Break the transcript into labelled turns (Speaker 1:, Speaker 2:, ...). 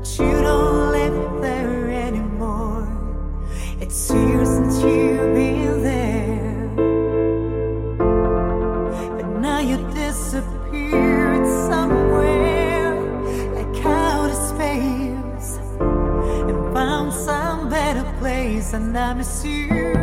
Speaker 1: But you don't live there anymore. It's years since you've been there. But now you disappeared somewhere, like out of space, and found some better place, and I miss you.